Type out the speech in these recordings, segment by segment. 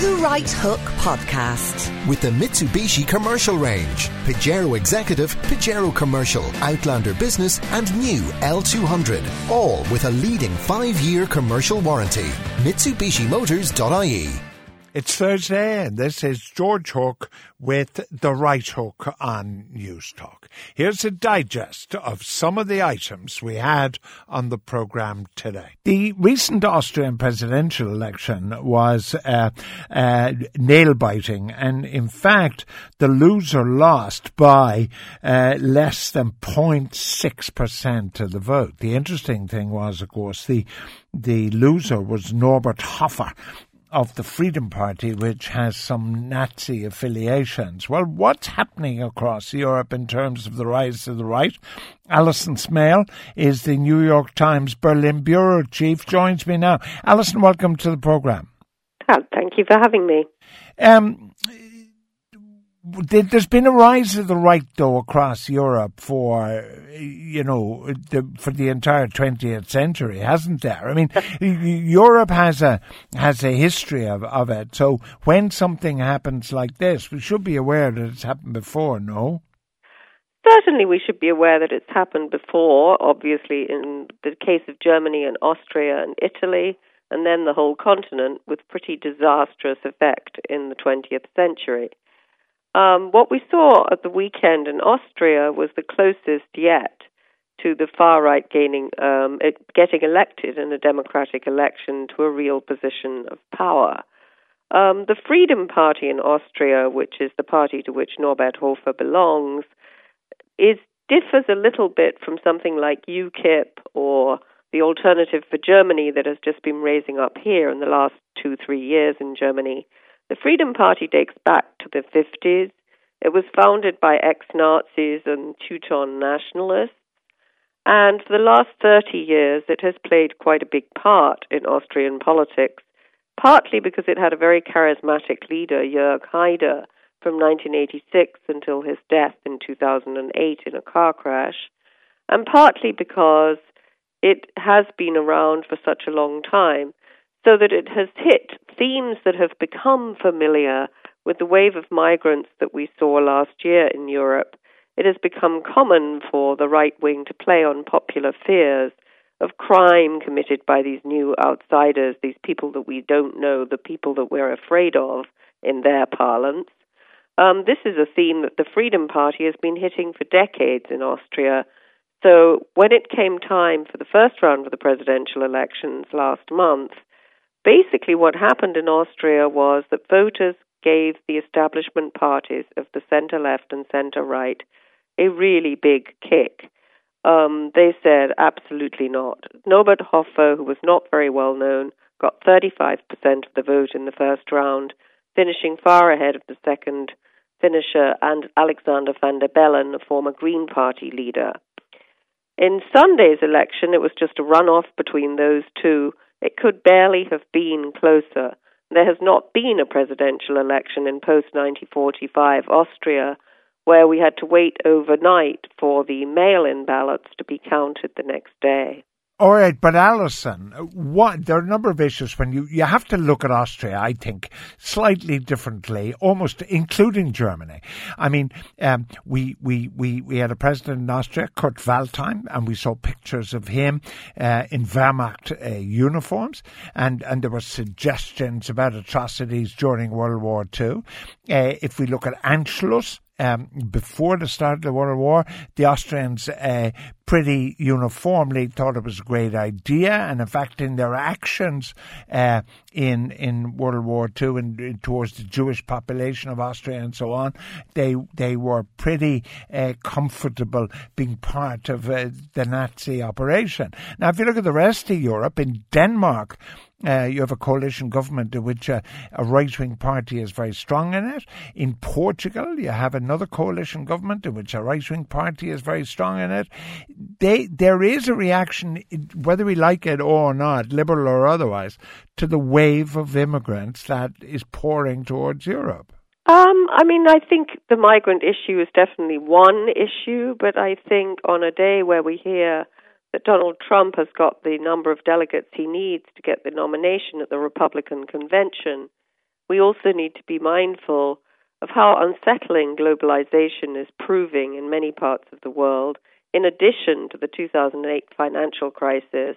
The Right Hook Podcast. With the Mitsubishi Commercial Range, Pajero Executive, Pajero Commercial, Outlander Business, and new L200. All with a leading five year commercial warranty. MitsubishiMotors.ie. It's Thursday, and this is George Hook with The Right Hook on News Talk. Here's a digest of some of the items we had on the programme today. The recent Austrian presidential election was uh, uh, nail biting, and in fact, the loser lost by uh, less than 0.6% of the vote. The interesting thing was, of course, the the loser was Norbert Hofer, of the Freedom Party, which has some Nazi affiliations. Well, what's happening across Europe in terms of the rise of the right? Alison Smale is the New York Times Berlin bureau chief, joins me now. Alison, welcome to the program. Thank you for having me. Um, there's been a rise of the right, though, across Europe for, you know, the, for the entire 20th century, hasn't there? I mean, Europe has a has a history of, of it. So when something happens like this, we should be aware that it's happened before. No. Certainly, we should be aware that it's happened before. Obviously, in the case of Germany and Austria and Italy, and then the whole continent, with pretty disastrous effect in the 20th century. Um, what we saw at the weekend in Austria was the closest yet to the far right gaining, um, getting elected in a democratic election to a real position of power. Um, the Freedom Party in Austria, which is the party to which Norbert Hofer belongs, is differs a little bit from something like UKIP or the Alternative for Germany that has just been raising up here in the last two, three years in Germany. The Freedom Party dates back to the 50s. It was founded by ex Nazis and Teuton nationalists. And for the last 30 years, it has played quite a big part in Austrian politics, partly because it had a very charismatic leader, Jörg Haider, from 1986 until his death in 2008 in a car crash, and partly because it has been around for such a long time so that it has hit themes that have become familiar with the wave of migrants that we saw last year in Europe. It has become common for the right wing to play on popular fears of crime committed by these new outsiders, these people that we don't know, the people that we're afraid of in their parlance. Um, this is a theme that the Freedom Party has been hitting for decades in Austria. So when it came time for the first round of the presidential elections last month, Basically, what happened in Austria was that voters gave the establishment parties of the center left and center right a really big kick. Um, they said absolutely not. Norbert Hofer, who was not very well known, got 35% of the vote in the first round, finishing far ahead of the second finisher and Alexander van der Bellen, a former Green Party leader. In Sunday's election, it was just a runoff between those two it could barely have been closer. There has not been a presidential election in post 1945 Austria where we had to wait overnight for the mail in ballots to be counted the next day. All right, but Alison, what there are a number of issues when you you have to look at Austria. I think slightly differently, almost including Germany. I mean, um, we we we we had a president in Austria, Kurt Waldheim, and we saw pictures of him uh, in Wehrmacht uh, uniforms, and and there were suggestions about atrocities during World War II. Uh, if we look at Anschluss, um, before the start of the World War, the Austrians uh, pretty uniformly thought it was a great idea, and in fact, in their actions uh, in in World War II and towards the Jewish population of Austria and so on, they they were pretty uh, comfortable being part of uh, the Nazi operation. Now, if you look at the rest of Europe, in Denmark. Uh, you have a coalition government in which uh, a right wing party is very strong in it. In Portugal, you have another coalition government in which a right wing party is very strong in it. They, there is a reaction, whether we like it or not, liberal or otherwise, to the wave of immigrants that is pouring towards Europe. Um, I mean, I think the migrant issue is definitely one issue, but I think on a day where we hear that Donald Trump has got the number of delegates he needs to get the nomination at the Republican convention, we also need to be mindful of how unsettling globalization is proving in many parts of the world, in addition to the 2008 financial crisis.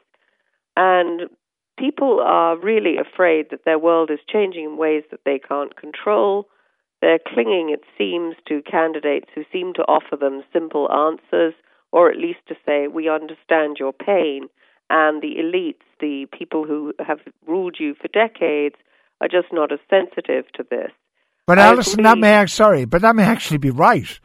And people are really afraid that their world is changing in ways that they can't control. They're clinging, it seems, to candidates who seem to offer them simple answers, or at least to say, We understand your pain. And the elites, the people who have ruled you for decades, are just not as sensitive to this. But Alison, that may sorry, but that may actually be right.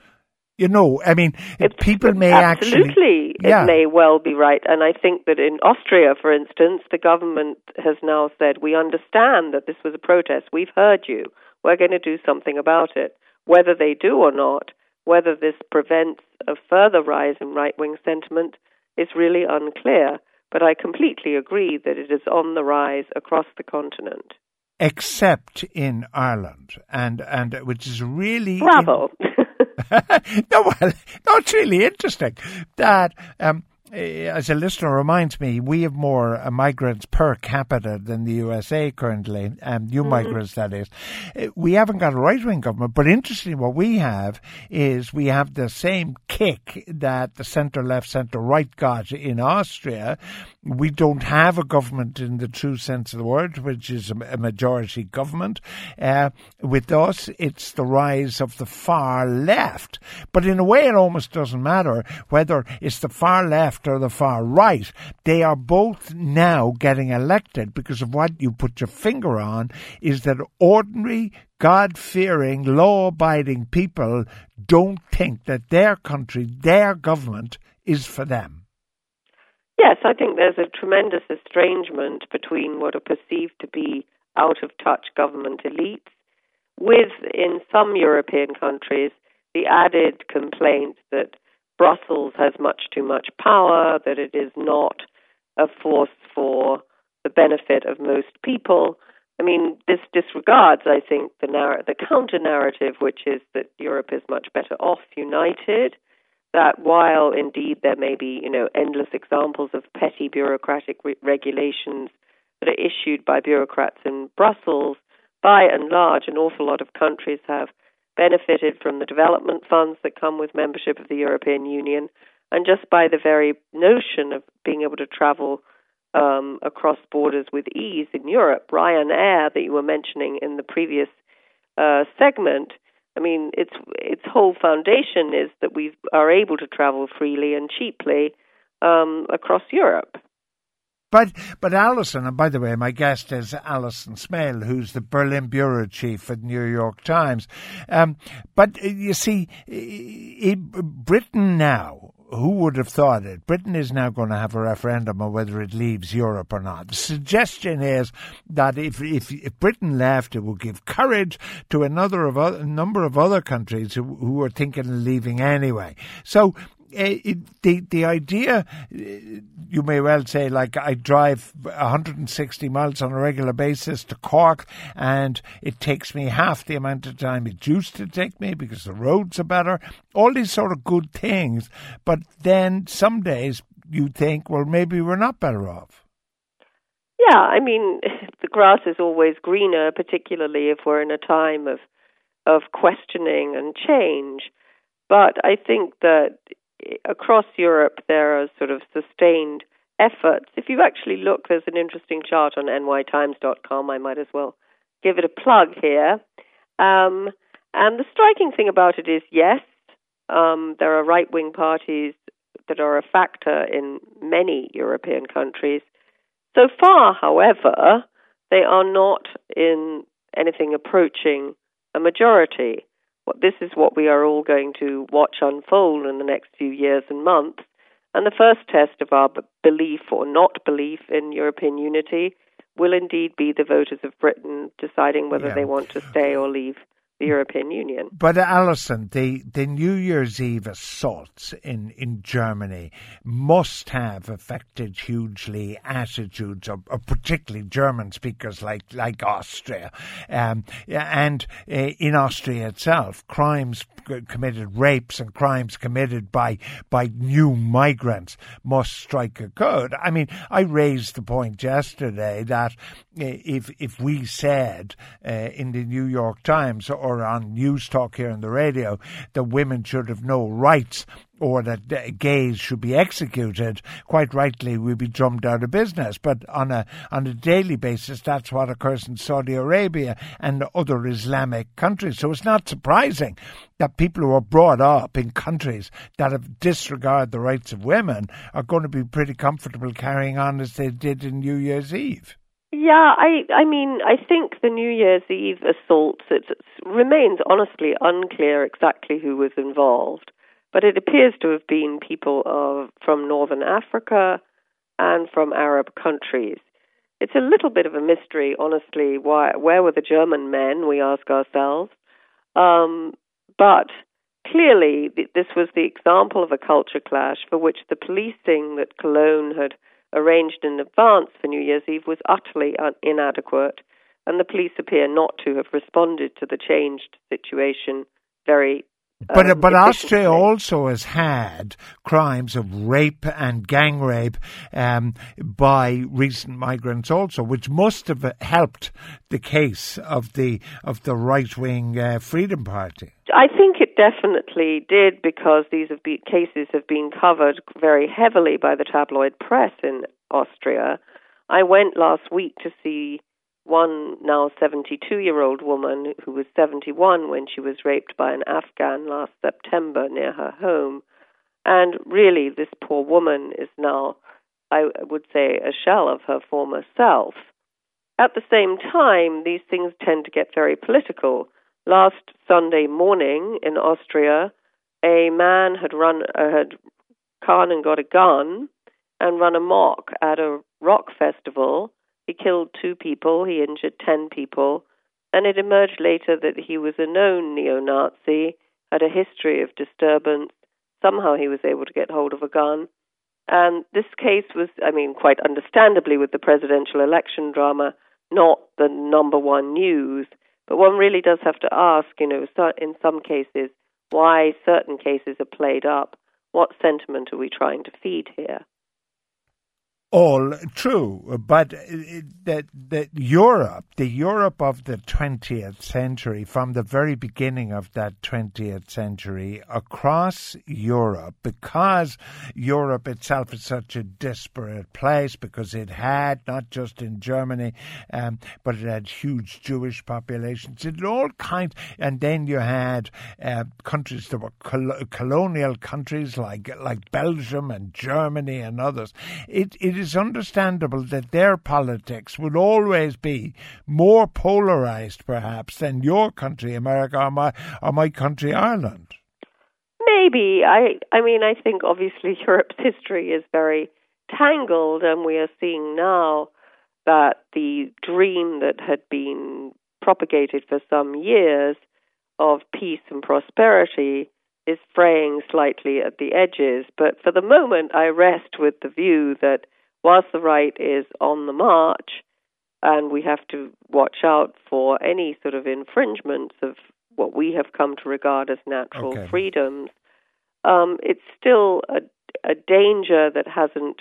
You know, I mean, it, people may absolutely, actually. Yeah. it may well be right. And I think that in Austria, for instance, the government has now said, we understand that this was a protest. We've heard you. We're going to do something about it. Whether they do or not, whether this prevents a further rise in right wing sentiment is really unclear. But I completely agree that it is on the rise across the continent except in Ireland, and and which is really bravo. In... no, well, it's really interesting that um, as a listener reminds me, we have more uh, migrants per capita than the USA currently, um, new mm-hmm. migrants that is. Uh, we haven't got a right wing government, but interestingly, what we have is we have the same kick that the centre left, centre right got in Austria. We don't have a government in the true sense of the word, which is a, a majority government. Uh, with us, it's the rise of the far left. But in a way, it almost doesn't matter whether it's the far left left or the far right, they are both now getting elected because of what you put your finger on is that ordinary, God fearing, law abiding people don't think that their country, their government is for them. Yes, I think there's a tremendous estrangement between what are perceived to be out of touch government elites with, in some European countries, the added complaint that Brussels has much too much power, that it is not a force for the benefit of most people. I mean, this disregards, I think, the narr- the counter narrative, which is that Europe is much better off united. That while indeed there may be, you know, endless examples of petty bureaucratic re- regulations that are issued by bureaucrats in Brussels, by and large, an awful lot of countries have benefited from the development funds that come with membership of the European Union, and just by the very notion of being able to travel um, across borders with ease in Europe. Ryanair, that you were mentioning in the previous uh, segment, I mean, its its whole foundation is that we are able to travel freely and cheaply um, across Europe. But but Alison, and by the way, my guest is Alison Smale, who's the Berlin bureau chief at the New York Times. Um, but uh, you see, Britain now, who would have thought it? Britain is now going to have a referendum on whether it leaves Europe or not. The suggestion is that if, if, if Britain left, it would give courage to another of a number of other countries who, who are thinking of leaving anyway. So it, the the idea, uh, you may well say, like I drive 160 miles on a regular basis to Cork, and it takes me half the amount of time it used to take me because the roads are better. All these sort of good things, but then some days you think, well, maybe we're not better off. Yeah, I mean, the grass is always greener, particularly if we're in a time of of questioning and change. But I think that across Europe, there are sort of sustained efforts. If you actually look, there's an interesting chart on nytimes.com. I might as well give it a plug here. Um, and the striking thing about it is, yes, um, there are right wing parties that are a factor in many European countries. So far, however, they are not in anything approaching a majority this is what we are all going to watch unfold in the next few years and months. And the first test of our belief or not belief in European unity will indeed be the voters of Britain deciding whether yeah. they want to stay or leave the European Union. But Alison, the, the New Year's Eve assaults in, in Germany must have affected hugely attitudes of, of particularly German speakers like like Austria, um, and uh, in Austria itself, crimes committed, rapes and crimes committed by by new migrants must strike a chord. I mean, I raised the point yesterday that uh, if if we said uh, in the New York Times or on News Talk here on the radio that women should have no rights or that gays should be executed, quite rightly we'd be drummed out of business. But on a on a daily basis, that's what occurs in Saudi Arabia and other Islamic countries. So it's not surprising that people who are brought up in countries that have disregard the rights of women are going to be pretty comfortable carrying on as they did in New Year's Eve. Yeah, I I mean I think the New Year's Eve assaults it remains honestly unclear exactly who was involved, but it appears to have been people of from northern Africa and from Arab countries. It's a little bit of a mystery, honestly. Why where were the German men? We ask ourselves. Um, but clearly, this was the example of a culture clash for which the policing that Cologne had arranged in advance for New Year's Eve was utterly un- inadequate, and the police appear not to have responded to the changed situation very but um, but Austria also has had crimes of rape and gang rape um, by recent migrants also, which must have helped the case of the of the right wing uh, Freedom Party. I think it definitely did because these have been, cases have been covered very heavily by the tabloid press in Austria. I went last week to see one now 72 year old woman who was 71 when she was raped by an Afghan last September near her home. And really, this poor woman is now, I would say, a shell of her former self. At the same time, these things tend to get very political. Last Sunday morning in Austria, a man had run, uh, had gone and got a gun and run amok at a rock festival he killed two people, he injured ten people, and it emerged later that he was a known neo Nazi, had a history of disturbance. Somehow he was able to get hold of a gun. And this case was, I mean, quite understandably with the presidential election drama, not the number one news. But one really does have to ask, you know, in some cases, why certain cases are played up. What sentiment are we trying to feed here? All true, but that that Europe, the Europe of the 20th century, from the very beginning of that 20th century, across Europe, because Europe itself is such a disparate place, because it had not just in Germany, um, but it had huge Jewish populations, it all kinds, and then you had uh, countries that were col- colonial countries like like Belgium and Germany and others. It it is understandable that their politics would always be more polarized, perhaps, than your country, America, or my, or my country, Ireland. Maybe. I, I mean, I think obviously Europe's history is very tangled, and we are seeing now that the dream that had been propagated for some years of peace and prosperity is fraying slightly at the edges. But for the moment, I rest with the view that whilst the right is on the march, and we have to watch out for any sort of infringements of what we have come to regard as natural okay. freedoms, um, it's still a, a danger that hasn't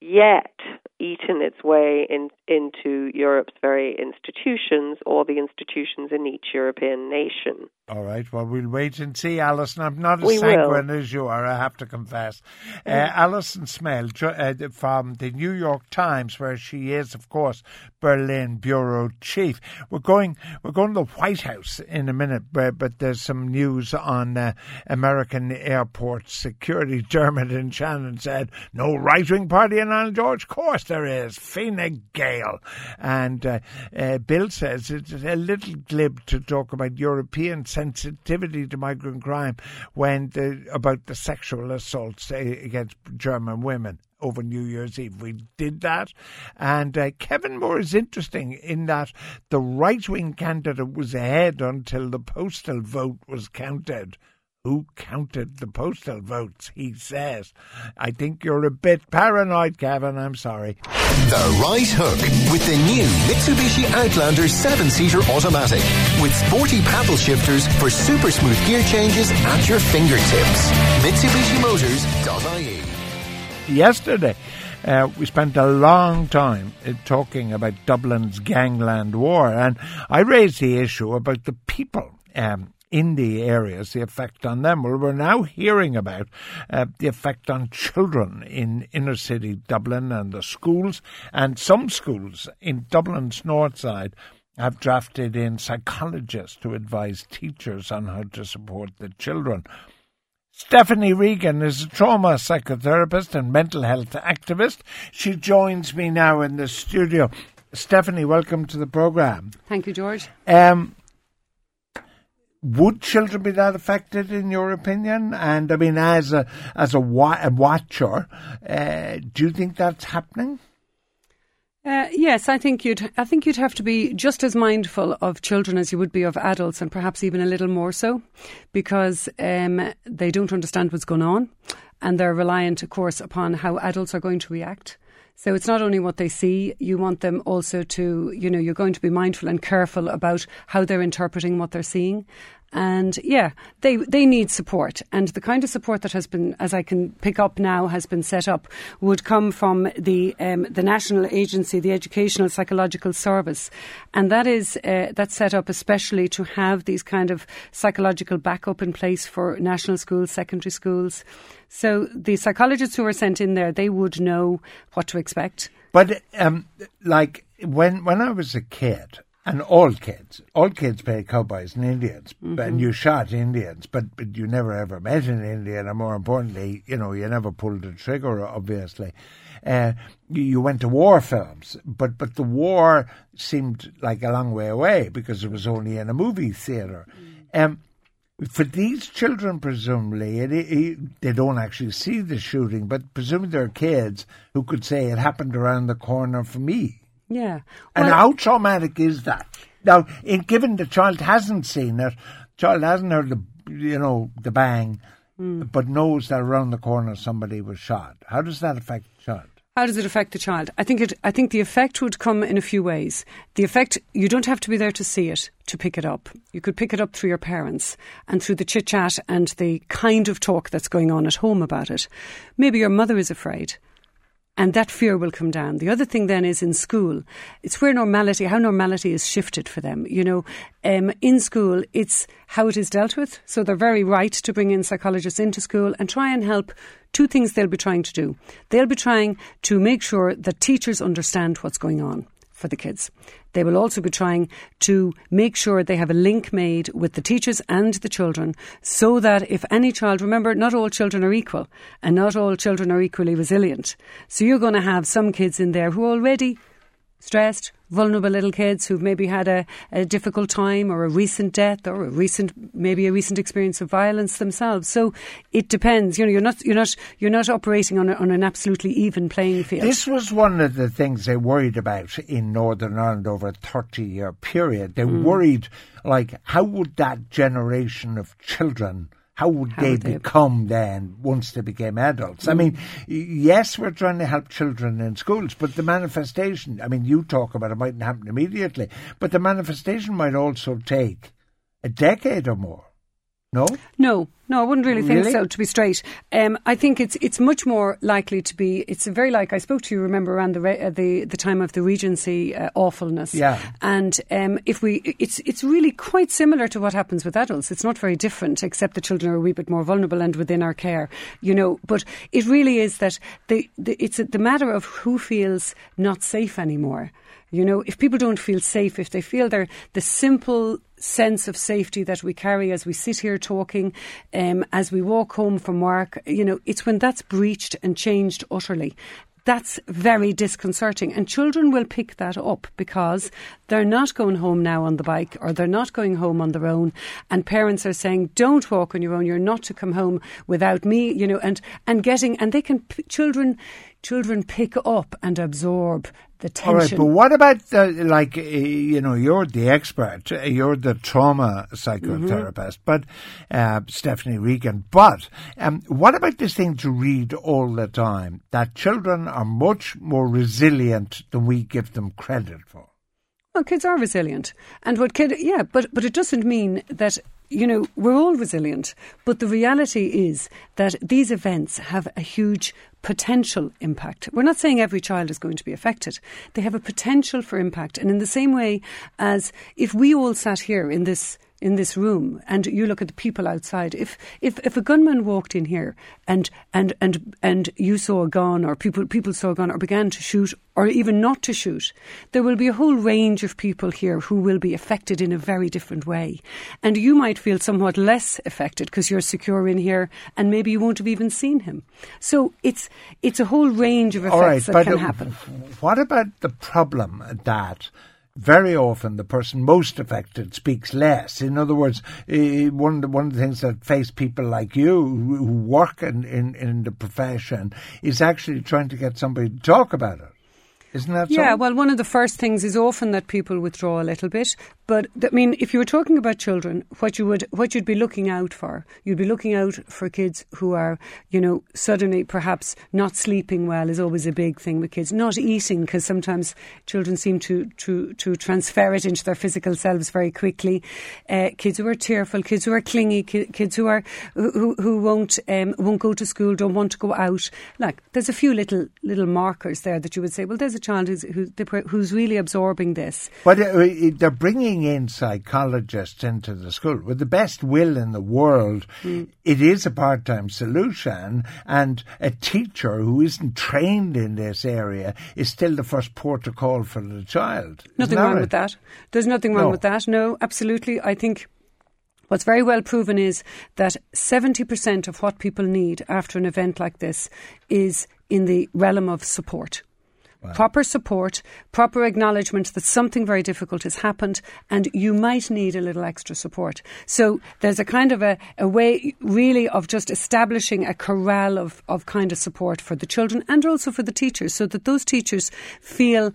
yet eaten its way in, into Europe's very institutions or the institutions in each European nation. All right. Well, we'll wait and see, Alison. I'm not as we sanguine will. as you are, I have to confess. Uh, mm. Alison Smale uh, from the New York Times, where she is, of course, Berlin bureau chief. We're going. We're going to the White House in a minute, but, but there's some news on uh, American airport security. Dermot and Shannon said no right wing party in Ireland George. Of course there is. Fine Gael, and uh, uh, Bill says it's a little glib to talk about European sensitivity to migrant crime when the, about the sexual assaults against German women over New Year's Eve. We did that. And uh, Kevin Moore is interesting in that the right wing candidate was ahead until the postal vote was counted who counted the postal votes, he says. I think you're a bit paranoid, Kevin. I'm sorry. The Right Hook with the new Mitsubishi Outlander 7 seater automatic with sporty paddle shifters for super smooth gear changes at your fingertips. MitsubishiMotors.ie. Yesterday, uh, we spent a long time uh, talking about Dublin's gangland war, and I raised the issue about the people um, in the areas, the effect on them. Well, we're now hearing about uh, the effect on children in inner city Dublin and the schools, and some schools in Dublin's north side have drafted in psychologists to advise teachers on how to support the children. Stephanie Regan is a trauma psychotherapist and mental health activist. She joins me now in the studio. Stephanie, welcome to the program. Thank you, George. Um, would children be that affected, in your opinion? And I mean, as a as a, wa- a watcher, uh, do you think that's happening? Uh, yes, I think you'd. I think you'd have to be just as mindful of children as you would be of adults, and perhaps even a little more so, because um, they don't understand what's going on, and they're reliant, of course, upon how adults are going to react. So it's not only what they see, you want them also to, you know, you're going to be mindful and careful about how they're interpreting what they're seeing. And yeah, they they need support, and the kind of support that has been, as I can pick up now, has been set up would come from the um, the national agency, the Educational Psychological Service, and that is uh, that's set up especially to have these kind of psychological backup in place for national schools, secondary schools. So the psychologists who are sent in there, they would know what to expect. But um, like when when I was a kid, and all kids, all kids play cowboys and Indians, mm-hmm. and you shot Indians, but, but you never ever met an Indian, and more importantly, you know, you never pulled the trigger, obviously. Uh, you, went to war films, but, but the war seemed like a long way away because it was only in a movie theatre. Mm. Um, for these children, presumably, it, it, they don't actually see the shooting, but presumably they're kids who could say it happened around the corner for me. Yeah. Well, and how traumatic is that? Now, in, given the child hasn't seen it, child hasn't heard the, you know, the bang, mm. but knows that around the corner somebody was shot. How does that affect the child? How does it affect the child? I think it. I think the effect would come in a few ways. The effect you don't have to be there to see it to pick it up. You could pick it up through your parents and through the chit chat and the kind of talk that's going on at home about it. Maybe your mother is afraid and that fear will come down. The other thing then is in school, it's where normality, how normality is shifted for them. You know, um, in school, it's how it is dealt with. So they're very right to bring in psychologists into school and try and help. Two things they'll be trying to do. They'll be trying to make sure that teachers understand what's going on for the kids. They will also be trying to make sure they have a link made with the teachers and the children so that if any child, remember, not all children are equal and not all children are equally resilient. So you're going to have some kids in there who already stressed, vulnerable little kids who've maybe had a, a, difficult time or a recent death or a recent maybe a recent experience of violence themselves. So it depends. You know, you're not you're not you're not operating on, a, on an absolutely even playing field. This was one of the things they worried about in Northern Ireland over a thirty year period. They mm. worried like how would that generation of children how would how they would become they... then once they became adults? Mm. I mean, yes, we're trying to help children in schools, but the manifestation, I mean, you talk about it mightn't happen immediately, but the manifestation might also take a decade or more. No? No, no, I wouldn't really think really? so. To be straight, um, I think it's it's much more likely to be. It's very like I spoke to you. Remember around the uh, the the time of the Regency uh, awfulness. Yeah. And um, if we, it's it's really quite similar to what happens with adults. It's not very different, except the children are a wee bit more vulnerable and within our care. You know, but it really is that the, the it's a, the matter of who feels not safe anymore. You know, if people don't feel safe, if they feel they're the simple sense of safety that we carry as we sit here talking, um, as we walk home from work, you know, it's when that's breached and changed utterly that's very disconcerting. And children will pick that up because they're not going home now on the bike or they're not going home on their own. And parents are saying, don't walk on your own. You're not to come home without me, you know, and, and getting, and they can, children, children pick up and absorb the tension. All right, but what about like, uh, you know, you're the expert, you're the trauma psychotherapist, mm-hmm. but uh, Stephanie Regan. But um, what about this thing to read all the time that children are much more resilient than we give them credit for? Well, kids are resilient, and what kid, yeah, but but it doesn't mean that you know, we're all resilient, but the reality is that these events have a huge potential impact. We're not saying every child is going to be affected. They have a potential for impact. And in the same way as if we all sat here in this in this room and you look at the people outside, if if, if a gunman walked in here and and and and you saw a gun or people people saw a gun or began to shoot or even not to shoot, there will be a whole range of people here who will be affected in a very different way. And you might feel somewhat less affected because you're secure in here and maybe you won't have even seen him. So it's it's a whole range of effects that can uh, happen. What about the problem that very often the person most affected speaks less. In other words, one of the, one of the things that face people like you who work in, in, in the profession is actually trying to get somebody to talk about it. Isn't that yeah, well, one of the first things is often that people withdraw a little bit. But I mean, if you were talking about children, what you would what you'd be looking out for, you'd be looking out for kids who are, you know, suddenly perhaps not sleeping well is always a big thing with kids. Not eating because sometimes children seem to to to transfer it into their physical selves very quickly. Uh, kids who are tearful, kids who are clingy, kids who are who who won't um, won't go to school, don't want to go out. Like there's a few little little markers there that you would say, well, there's a child who's who's really absorbing this. But uh, they're bringing in psychologists into the school with the best will in the world, mm. it is a part time solution. And a teacher who isn't trained in this area is still the first port of call for the child. Nothing wrong right? with that. There's nothing wrong no. with that. No, absolutely. I think. What's very well proven is that 70% of what people need after an event like this is in the realm of support. Wow. Proper support, proper acknowledgement that something very difficult has happened and you might need a little extra support. So there's a kind of a, a way really of just establishing a corral of, of kind of support for the children and also for the teachers so that those teachers feel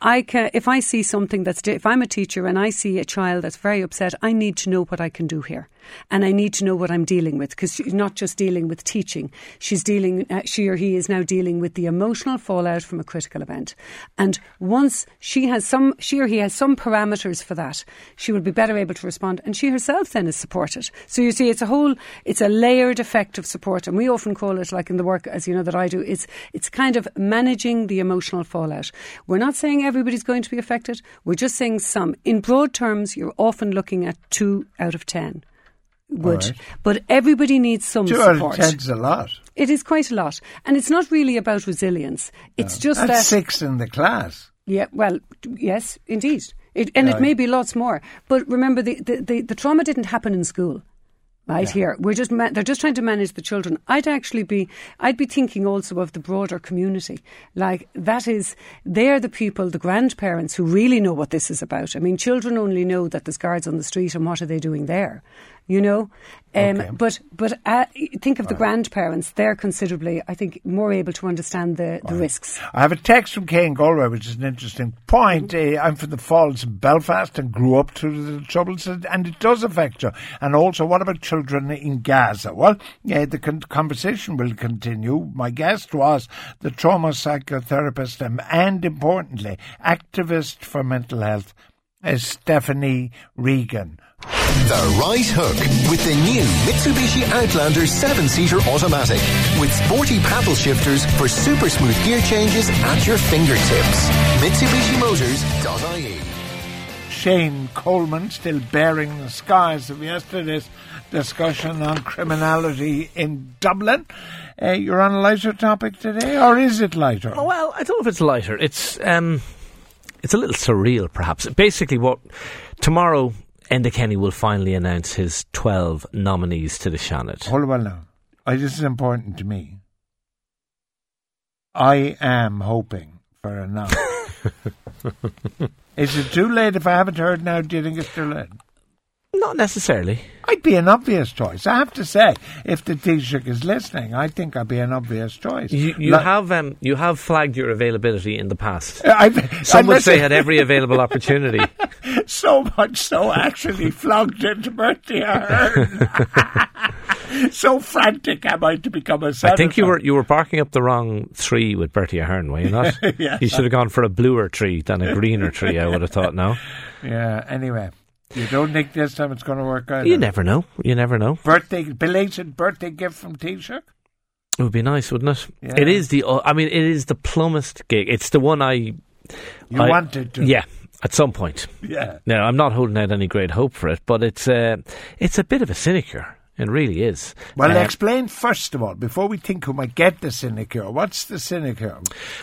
I can, if I see something that's, if I'm a teacher and I see a child that's very upset, I need to know what I can do here and I need to know what I'm dealing with because she's not just dealing with teaching. She's dealing, uh, she or he is now dealing with the emotional fallout from a critical event. And once she has some, she or he has some parameters for that, she will be better able to respond. And she herself then is supported. So you see, it's a whole, it's a layered effect of support. And we often call it, like in the work, as you know, that I do, it's, it's kind of managing the emotional fallout. We're not saying everybody's going to be affected. We're just saying some. In broad terms, you're often looking at two out of ten would. Right. But everybody needs some Two support. Two out a lot. It is quite a lot. And it's not really about resilience. It's no. just That's that. six in the class. Yeah, well, yes, indeed. It, and right. it may be lots more. But remember, the, the, the, the trauma didn't happen in school right yeah. here. We're just ma- they're just trying to manage the children. I'd actually be I'd be thinking also of the broader community. Like that is they're the people, the grandparents who really know what this is about. I mean, children only know that there's guards on the street and what are they doing there you know. Um, okay. But but uh, think of the grandparents; they're considerably, I think, more able to understand the, the risks. I have a text from Kane Galway, which is an interesting point. Mm-hmm. Uh, I'm from the Falls in Belfast and grew up through the troubles, and it does affect you. And also, what about children in Gaza? Well, yeah, the con- conversation will continue. My guest was the trauma psychotherapist and importantly, activist for mental health, uh, Stephanie Regan. The Right Hook with the new Mitsubishi Outlander 7-seater automatic with sporty paddle shifters for super smooth gear changes at your fingertips. MitsubishiMotors.ie Shane Coleman still bearing the scars of yesterday's discussion on criminality in Dublin. Uh, you're on a lighter topic today, or is it lighter? Oh, well, I don't know if it's lighter. It's um, it's a little surreal, perhaps. Basically, what tomorrow Enda Kenny will finally announce his 12 nominees to the Seanad. Hold on now. I, this is important to me. I am hoping for a nom. is it too late if I haven't heard now? Do you think it's too late? Not necessarily. I'd be an obvious choice. I have to say, if the Taoiseach is listening, I think I'd be an obvious choice. You, you Like- have um, you have flagged your availability in the past. I've, Some would say had every available opportunity. so much so actually flogged into Bertie Ahern. so frantic am I to become a senator. I think you were you were barking up the wrong tree with Bertie Ahern, were you not? Yes. You should have gone for a bluer tree than a greener tree. I would have thought. No, Yeah. Anyway, you don't think this time it's going to work out? you never know. You never know. Birthday, belated birthday gift from Taoiseach. It would be nice, wouldn't it? Yeah. It is the. uh, I mean, it is the plummest gig. It's the one I. You I- wanted to. Yeah, at some point. Yeah. Now, I'm not holding out any great hope for it, but it's uh, it's a bit of a sinecure. It really is. Well, Uh, explain first of all, before we think who might get the sinecure, what's the sinecure?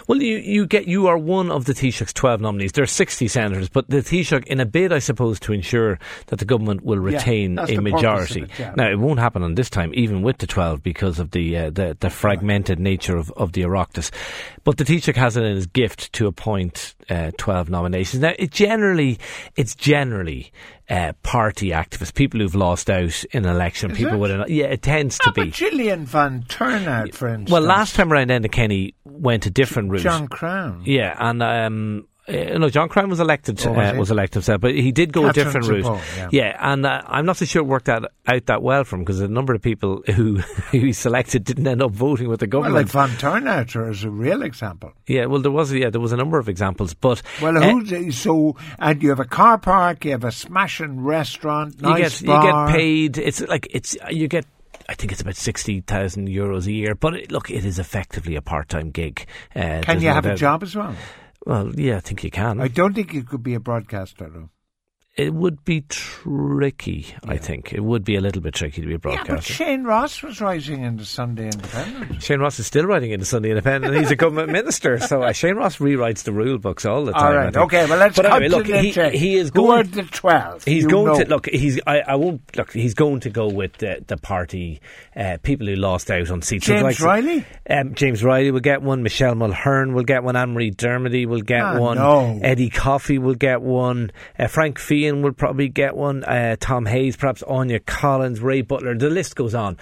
Well, you, you get you are one of the Taoiseach's twelve nominees. There are sixty senators, but the Taoiseach, in a bid, I suppose, to ensure that the government will retain that's a the purpose of majority. it, yeah. Now, it won't happen on this time, even with the twelve, because of the uh, the, the fragmented nature of, of the Oireachtas. But the Taoiseach has it in his gift to appoint uh, twelve nominations. Now, it generally it's generally. Uh, party activists, people who've lost out in an election, people it? with an, yeah, it tends to be. Gillian Van Turnhout, for instance? Well, last time around, Enda Kenny went a different route. John Crown. Yeah, and um, uh, no, John Crown was elected. Oh, was uh, was elected himself, but he did go Katherine a different route. Zappone, yeah. and uh, I'm not so sure it worked out out that well for him because a number of people who who he selected didn't end up voting with the Well, like government. Van Turnhout is a real example. yeah, well, there was yeah there was a number of examples, but Well, uh, who's so? And you have a car park, you have a smashing restaurant, you nice get bar. you get paid. It's like it's you get. I think it's about sixty thousand euros a year, but it, look, it is effectively a part-time gig. Uh, Can you no have a job as well? Well, yeah, I think you can. I don't think you could be a broadcaster, though. It would be tricky, I think. It would be a little bit tricky to be a Yeah, but broadcaster. Shane Ross was writing in the Sunday Independent. Shane Ross is still writing in the Sunday Independent. and He's a government minister, so uh, Shane Ross rewrites the rule books all the time. All right, okay. Well, let's But anyway, to look, the he, he is Who are going. the twelve? He's You going know. to look. He's. I, I won't look. He's going to go with the, the party uh, people who lost out on seats. James like- Riley? Um, James Reilly will get one. Michelle Mulherin will get one. Anne Marie Dermody will get Ah, one. no. Eddie Coffey will get one. Uh, Frank Will probably get one. Uh, Tom Hayes, perhaps Áine Collins, Ray Butler. The list goes on.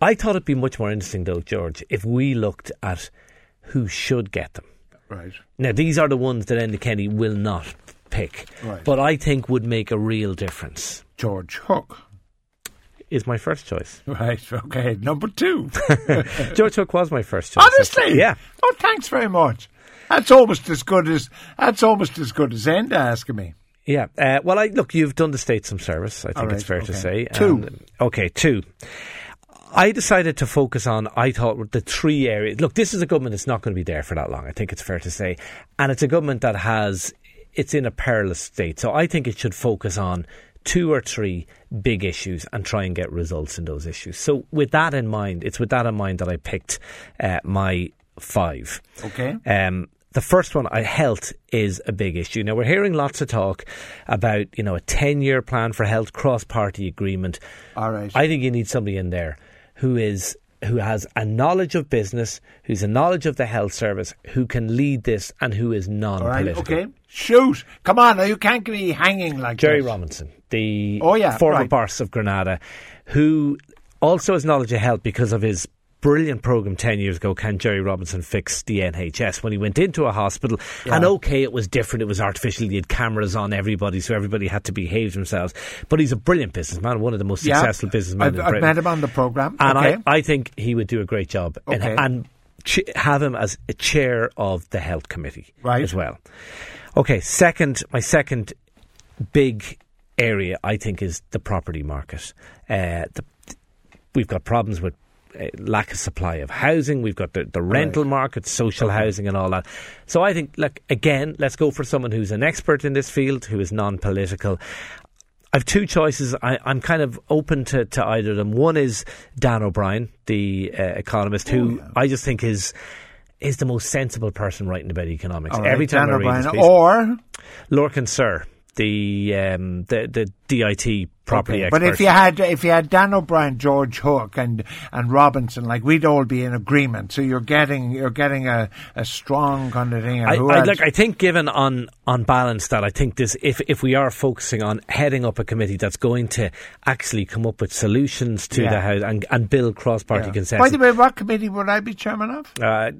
I thought it'd be much more interesting, though, George, if we looked at who should get them. Right. Now, these are the ones that Enda Kenny will not pick, Right. but I think would make a real difference. George Hook. Is my first choice. Right. Okay. Number two. George Hook was my first choice. Honestly. yeah. Oh, thanks very much. That's almost as good as that's almost as good as Enda asking me. Yeah. Uh, well, I look. You've done the state some service. I think right, it's fair to say. Two. And- okay, two. I decided to focus on. I thought the three areas. Look, this is a government that's not going to be there for that long. I think it's fair to say, and it's a government that has. It's in a perilous state. So I think it should focus on two or three big issues and try and get results in those issues. So with that in mind, it's with that in mind that I picked uh, my five. Okay. Um, the first one, health, is a big issue. Now we're hearing lots of talk about you know a ten-year plan for health, cross-party agreement. All right. I think you need somebody in there who is who has a knowledge of business, who's a knowledge of the health service, who can lead this, and who is All right. non-political. Okay. Shoot. Come on. Now you can't be hanging like that. Gerry this. Robinson, the Oh, yeah, former right. boss of Granada, who also has knowledge of health because of his brilliant program 10 years ago can Gerry Robinson fix the NHS when he went into a hospital and okay it was different it was artificial he had cameras on everybody so everybody had to behave themselves but he's a brilliant businessman one of the most Yeah. successful businessmen I've, in I've Britain met him on the program. and okay. I, I think he would do a great job and, and ch- have him as a chair of the health committee Right. as well. Okay, second, my second big area I think is the property market. Uh, the, we've got problems with. Lack of supply of housing. We've got the, the rental market, social housing, and all that. So I think, look, again, let's go for someone who's an expert in this field, who is non-political. I've two choices. I, I'm kind of open to, to either of them. One is Dan O'Brien, the uh, economist, who I just think is is the most sensible person writing about economics. Right, Every time Dan I read his piece, Or Lorcan Sirr, the, um, the the DIT property Okay, expert. But if you had if you had Dan O'Brien, George Hook, and and Robinson, like we'd all be in agreement. So you're getting you're getting a, a strong kind of thing. I, I, I think, given on on balance, that I think this, if if we are focusing on heading up a committee that's going to actually come up with solutions to Yeah. the house and, and build cross party Yeah. consensus. By the way, what committee would I be chairman of? uh,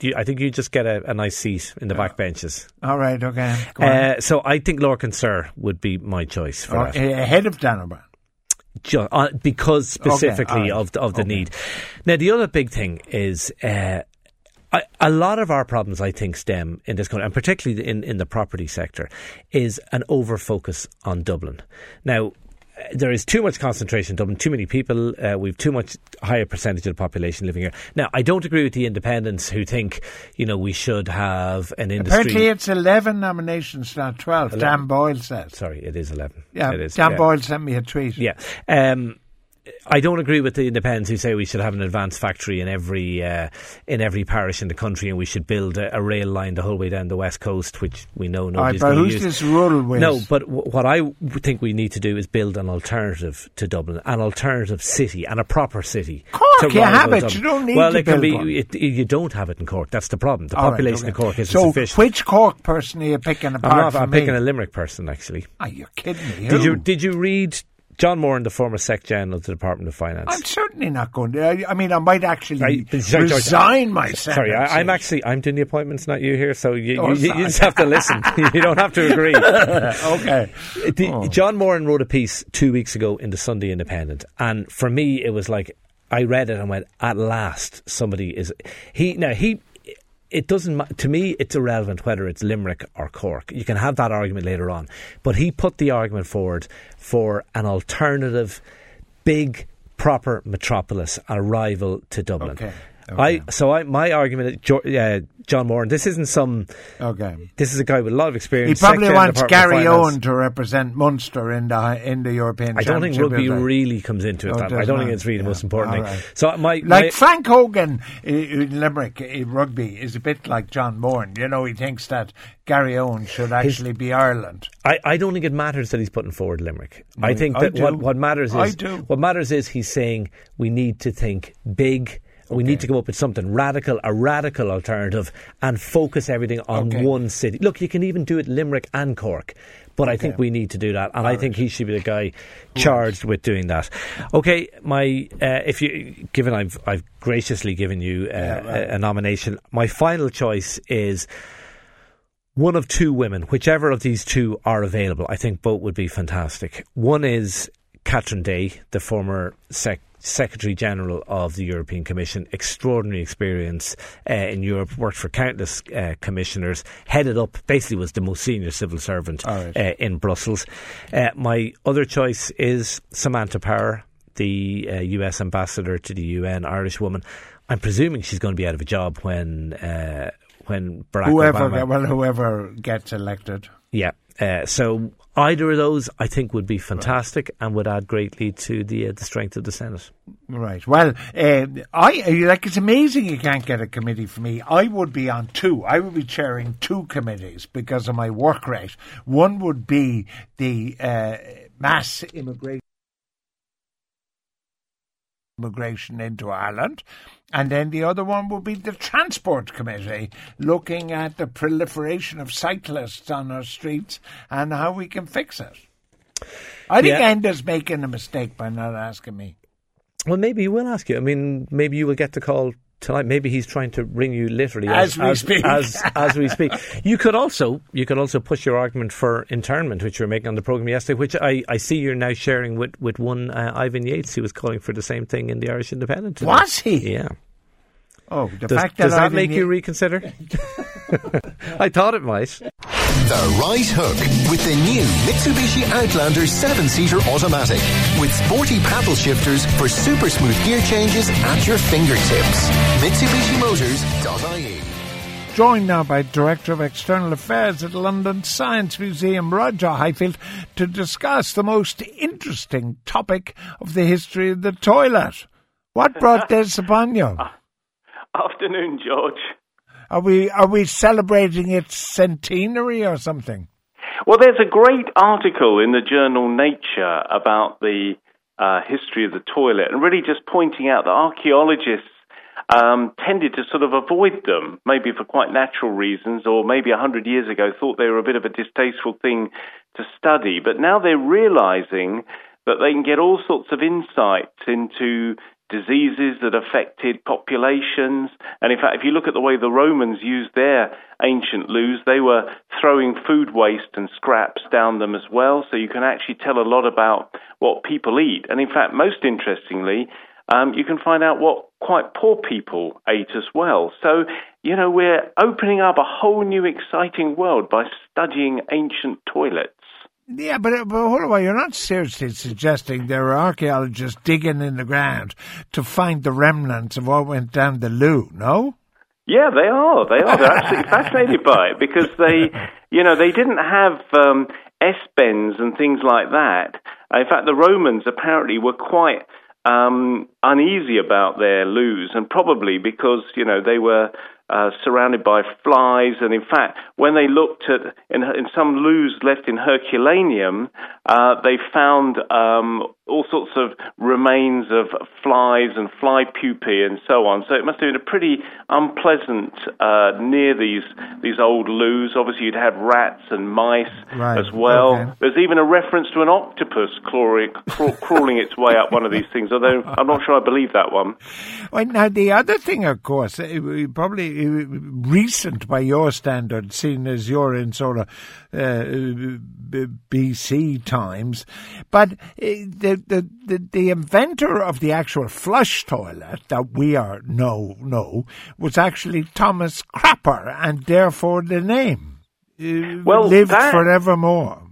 you, I think you just get a, a nice seat in the back benches. All right, okay. Uh, so I think Lorcan Sirr would be my choice for Or, uh, ahead of Dan O'Brien. Ju- uh, because specifically all right. of the, of the Okay. need. Now, the other big thing is. Uh, I, a lot of our problems, I think, stem in this country, and particularly in, in the property sector, is an over focus on Dublin. Now, uh, there is too much concentration in Dublin, too many people, uh, we've too much higher percentage of the population living here. Now, I don't agree with the independents who think, you know, we should have an industry. Apparently, it's eleven nominations, not twelve. Dan Boyle says. Sorry, it is 11. Yeah, it is. Dan yeah. Boyle sent me a tweet. Yeah. Um, I don't agree with the independents who say we should have an advanced factory in every uh, in every parish in the country, and we should build a, a rail line the whole way down the west coast, which we know right, nobody's but going to use. this rural? No, but w- what I w- think we need to do is build an alternative to Dublin, an alternative city, and a proper city. Cork, you have it. Dublin. You don't need well, to it can build be. one. It, you don't have it in Cork. That's the problem. The All right, population okay. of Cork isn't so sufficient. which Cork person are you picking apart I'm not. from I'm me? picking a Limerick person actually. Are you kidding me? Did Who? you Did you read John Moran, the former Sec General of the Department of Finance? I'm certainly not going to. I, I mean, I might actually but sorry, George, resign myself. Sorry, I, I'm actually I'm doing the appointments, not you here. So you, Oh, you, you, just have to listen. you don't have to agree. okay. The- Oh. John Moran wrote a piece two weeks ago in the Sunday Independent, and for me, it was like I read it and went, "At last, somebody is he." Now he. It doesn't to me. It's irrelevant whether it's Limerick or Cork. You can have that argument later on, but he put the argument forward for an alternative, big, proper metropolis, a rival to Dublin. Okay. I so I my argument, uh, John Moran. This isn't some. Okay. This is a guy with a lot of experience. He probably Secretary of the wants Garryowen to represent Munster in the in the European. I don't think rugby really comes into it. Oh, it I don't think it's really the most important All thing. So my, Like my Frank Hogan uh, in Limerick uh, rugby is a bit like John Moran. You know, he thinks that Garryowen should actually be Ireland. I, I don't think it matters that he's putting forward Limerick. I think I that what, what matters is what matters is he's saying we need to think big. We need to come up with something radical, a radical alternative, and focus everything on Okay. one city. Look, you can even do it Limerick and Cork, but I think we need to do that, and I think he should be the guy charged with doing that. Okay, my uh, if you given I've I've graciously given you uh, a, a nomination, my final choice is one of two women, whichever of these two are available, I think both would be fantastic. One is Catherine Day, the former sec- Secretary General of the European Commission, extraordinary experience uh, in Europe, worked for countless uh, commissioners, headed up, basically was the most senior civil servant right. uh, in Brussels. Uh, my other choice is Samantha Power, the uh, US ambassador to the UN, Irish woman. I'm presuming she's going to be out of a job when uh, when Barack Whoever, Obama. well, whoever gets elected. Yeah. Uh, so either of those, I think, would be fantastic and would add greatly to the uh, the strength of the Senate. Right. Well, uh, I like. It's amazing you can't get a committee for me. I would be on two. I would be chairing two committees because of my work rate. One would be the uh, mass immigration. Immigration into Ireland, and then the other one would be the Transport Committee, looking at the proliferation of cyclists on our streets and how we can fix it. I think Yeah. Enda's making a mistake by not asking me. Well, maybe he will ask you. I mean, maybe you will get the call tonight. Maybe he's trying to ring you literally As we speak. As, as we speak. You could also you could also push your argument for internment, which you were making on the program yesterday, which I, I see you're now sharing with with one uh, Ivan Yates, who was calling for the same thing in the Irish Independent. today. Was he? Yeah. Oh, the Does, fact does that, that make you reconsider? I thought it might. The Right Hook with the new Mitsubishi Outlander 7-seater automatic with sporty paddle shifters for super smooth gear changes at your fingertips. MitsubishiMotors.ie joined now by Director of External Affairs at London Science Museum, Roger Highfield, to discuss the most interesting topic of the history of the toilet. What brought this upon you? Ah, Afternoon, George. Are we are we celebrating its centenary or something? Well, there's a great article in the journal Nature about the uh, history of the toilet and really just pointing out that archaeologists um, tended to sort of avoid them, maybe for quite natural reasons, or maybe a hundred years ago thought they were a bit of a distasteful thing to study. But now they're realizing that they can get all sorts of insights into diseases that affected populations. And in fact, if you look at the way the Romans used their ancient loos, they were throwing food waste and scraps down them as well. So you can actually tell a lot about what people eat. And in fact, most interestingly, um, you can find out what quite poor people ate as well. So, you know, we're opening up a whole new exciting world by studying ancient toilets. Yeah, but, but hold on, you're not seriously suggesting there are archaeologists digging in the ground to find the remnants of what went down the loo, no? Yeah, they are. They are. They're absolutely fascinated by it because they, you know, they didn't have um, S-bends and things like that. In fact, the Romans apparently were quite um, uneasy about their loos, and probably because you know they were uh, surrounded by flies. And in fact, when they looked at in, in some loos left in Herculaneum, uh, they found um, all sorts of remains of flies and fly pupae and so on. So it must have been a pretty unpleasant uh, near these these old loos. Obviously, you'd have rats and mice right. as well. Okay. There's even a reference to an octopus crawling, crawling its way up one of these things. Although I'm not sure I believe that one. Well, now the other thing, of course, we probably recent by your standards, seen as you're in sort of uh, BC times, but uh, the, the, the the inventor of the actual flush toilet that we are know know was actually Thomas Crapper, and therefore the name uh, well, lived that, forevermore.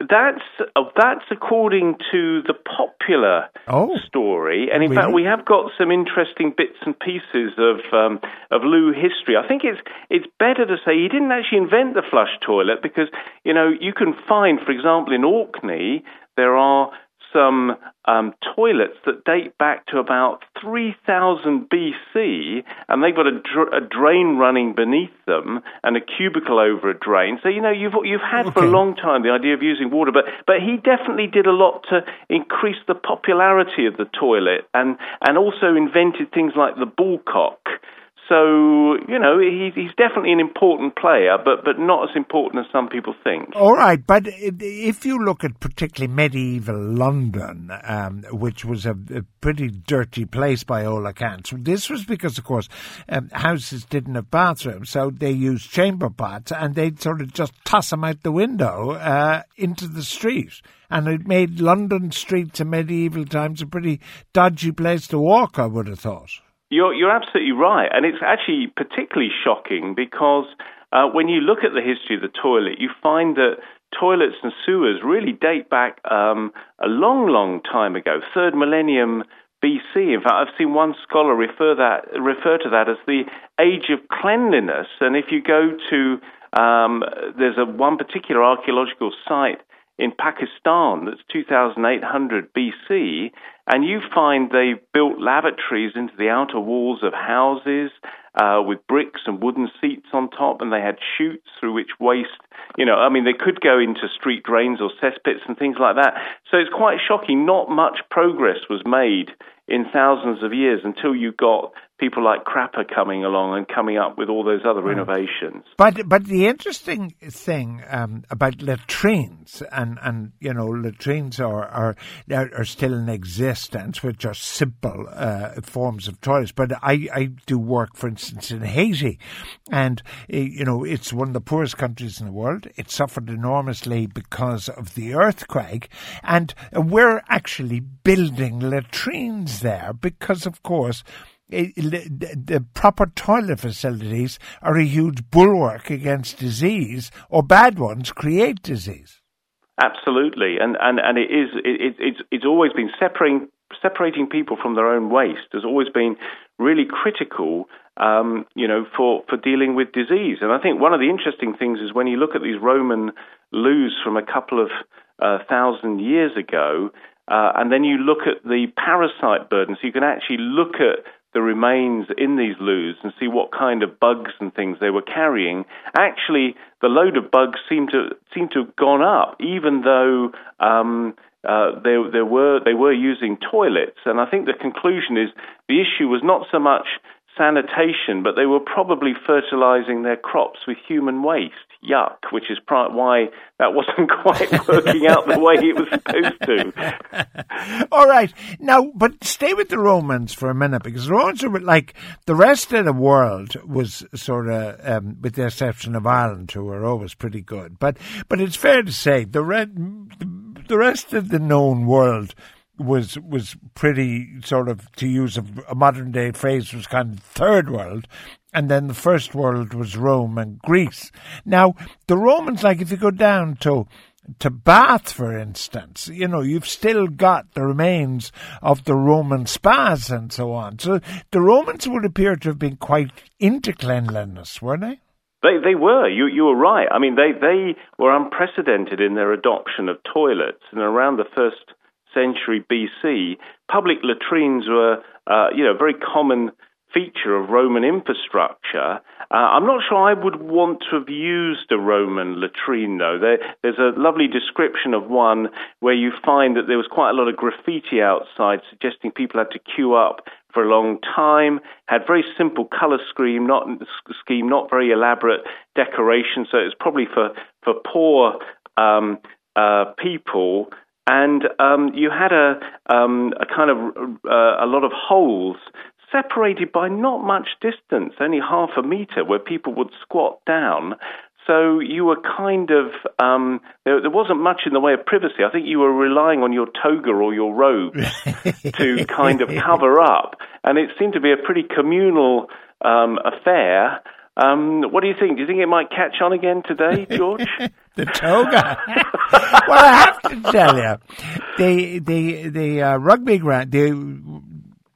That's uh, that's according to the popular oh, story, and in really? fact, we have got some interesting bits and pieces of um, of loo history. I think it's it's better to say he didn't actually invent the flush toilet because you know you can find, for example, in Orkney there are some um, toilets that date back to about 3000 BC, and they've got a, dr- a, drain running beneath them and a cubicle over a drain. So you know you've you've had okay. for a long time the idea of using water, but but he definitely did a lot to increase the popularity of the toilet, and and also invented things like the ballcock. So you know he's he's definitely an important player, but but not as important as some people think. All right, but if you look at particularly medieval London, um, which was a, a, pretty dirty place by all accounts, this was because, of course, um, houses didn't have bathrooms, so they used chamber pots, and they'd sort of just toss them out the window uh, into the street. And it made London streets in medieval times a pretty dodgy place to walk, I would have thought. You're, you're absolutely right. And it's actually particularly shocking because uh, when you look at the history of the toilet, you find that toilets and sewers really date back um, a long, long time ago, third millennium BC. In fact, I've seen one scholar refer that refer to that as the age of cleanliness. And if you go to um, there's a one particular archaeological site in Pakistan that's 2800 BC, and you find they built lavatories into the outer walls of houses uh, with bricks and wooden seats on top, and they had chutes through which waste, you know, I mean, they could go into street drains or cesspits and things like that. So it's quite shocking. Not much progress was made in thousands of years until you got people like Crapper coming along and coming up with all those other right. innovations. But but the interesting thing um, about latrines and, and you know latrines are, are are still in existence, which are simple uh, forms of toilets. But I, I do work, for instance, in Haiti, and uh, you know it's one of the poorest countries in the world. It suffered enormously because of the earthquake, and we're actually building latrines there because, of course the proper toilet facilities are a huge bulwark against disease, or bad ones create disease. Absolutely, and and and it is it, it's it's always been separating separating people from their own waste has always been really critical, um, you know, for for dealing with disease. And I think one of the interesting things is when you look at these Roman loos from a couple of uh, thousand years ago, uh, and then you look at the parasite burden, so you can actually look at the remains in these loos and see what kind of bugs and things they were carrying, actually the load of bugs seemed to seemed to have gone up, even though um, uh, they, they were they were using toilets. And I think the conclusion is the issue was not so much sanitation, but they were probably fertilizing their crops with human waste. Yuck, which is why that wasn't quite working out the way it was supposed to. All right. Now, but stay with the Romans for a minute because the Romans were like the rest of the world was sort of, um, with the exception of Ireland, who were always pretty good. But, but it's fair to say the, re- the rest of the known world was was pretty sort of to use a, a modern day phrase was kind of third world and then the first world was Rome and Greece. Now the Romans like if you go down to to Bath, for instance, you know, you've still got the remains of the Roman spas and so on. So the Romans would appear to have been quite into cleanliness, weren't they? They they were. You you were right. I mean, they they were unprecedented in their adoption of toilets, and around the first century BC, public latrines were, uh, you know, very common feature of Roman infrastructure. Uh, I'm not sure I would want to have used a Roman latrine, though. There, there's a lovely description of one where you find that there was quite a lot of graffiti outside suggesting people had to queue up for a long time, had very simple color scheme, not scheme, not very elaborate decoration. So it's probably for for poor um, uh, people and um, you had a, um, a kind of uh, a lot of holes separated by not much distance, only half a meter, where people would squat down. So you were kind of um, there, there, wasn't much in the way of privacy. I think you were relying on your toga or your robe to kind of cover up, and it seemed to be a pretty communal um, affair. Um, what do you think? Do you think it might catch on again today, George? the toga. well, I have to tell you, the the the uh, rugby ground, the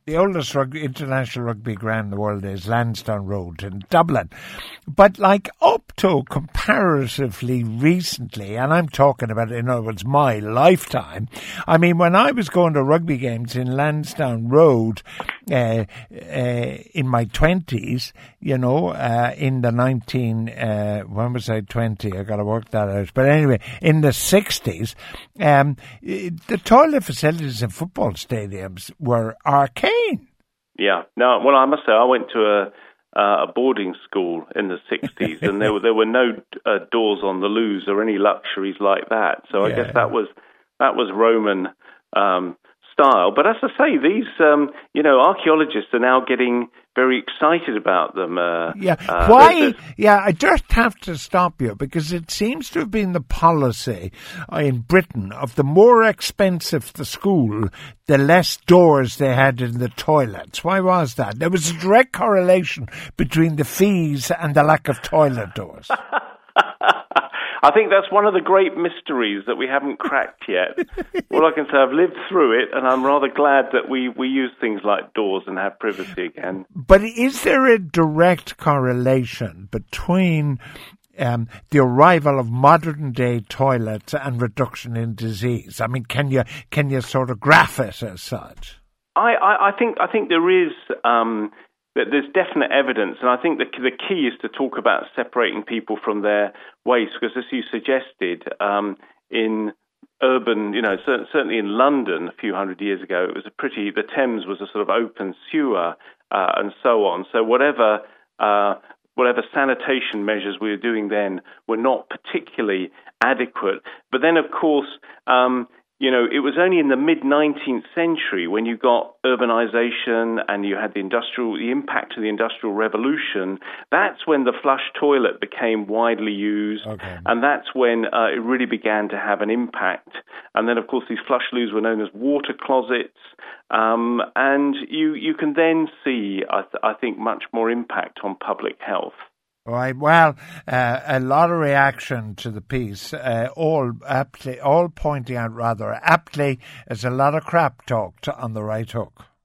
the oldest international rugby ground in the world is Lansdowne Road in Dublin. But like up to comparatively recently, and I'm talking about, in other words, my lifetime, I mean, when I was going to rugby games in Lansdowne Road uh, uh, in my 20s, you know, uh, in the 19, uh, when was I 20? I got to work that out. But anyway, in the 60s, um, the toilet facilities in football stadiums were Yeah. No, well, I must say, I went to a uh, a boarding school in the 60s, and there were there were no uh, doors on the loos or any luxuries like that. So yeah. I guess that was that was Roman um, style. But as I say, these um, you know archaeologists are now getting very excited about them. Uh, yeah, uh, why? yeah, I just have to stop you because it seems to have been the policy in Britain of the more expensive the school, the less doors they had in the toilets. Why was that? There was a direct correlation between the fees and the lack of toilet doors. I think that's one of the great mysteries that we haven't cracked yet. All I can say, I've lived through it, and I'm rather glad that we, we use things like doors and have privacy again. But is there a direct correlation between um, the arrival of modern day toilets and reduction in disease? I mean, can you can you sort of graph it as such? I, I, I think I think there is um, there's definite evidence, and I think the, the key is to talk about separating people from their waste, because as you suggested, um, in urban, you know, certainly in London a few hundred years ago, it was a pretty, the Thames was a sort of open sewer uh, and so on. So whatever, uh, whatever sanitation measures we were doing then were not particularly adequate. But then, of course, um, you know, it was only in the mid 19th century when you got urbanization and you had the industrial, the impact of the industrial revolution. That's when the flush toilet became widely used, okay. and that's when uh, it really began to have an impact. And then, of course, these flush loos were known as water closets, um, and you you can then see, I, th- I think, much more impact on public health. Right. Well, uh, a lot of reaction to the piece, uh, all aptly, all pointing out rather aptly, there's a lot of crap talked on the right hook.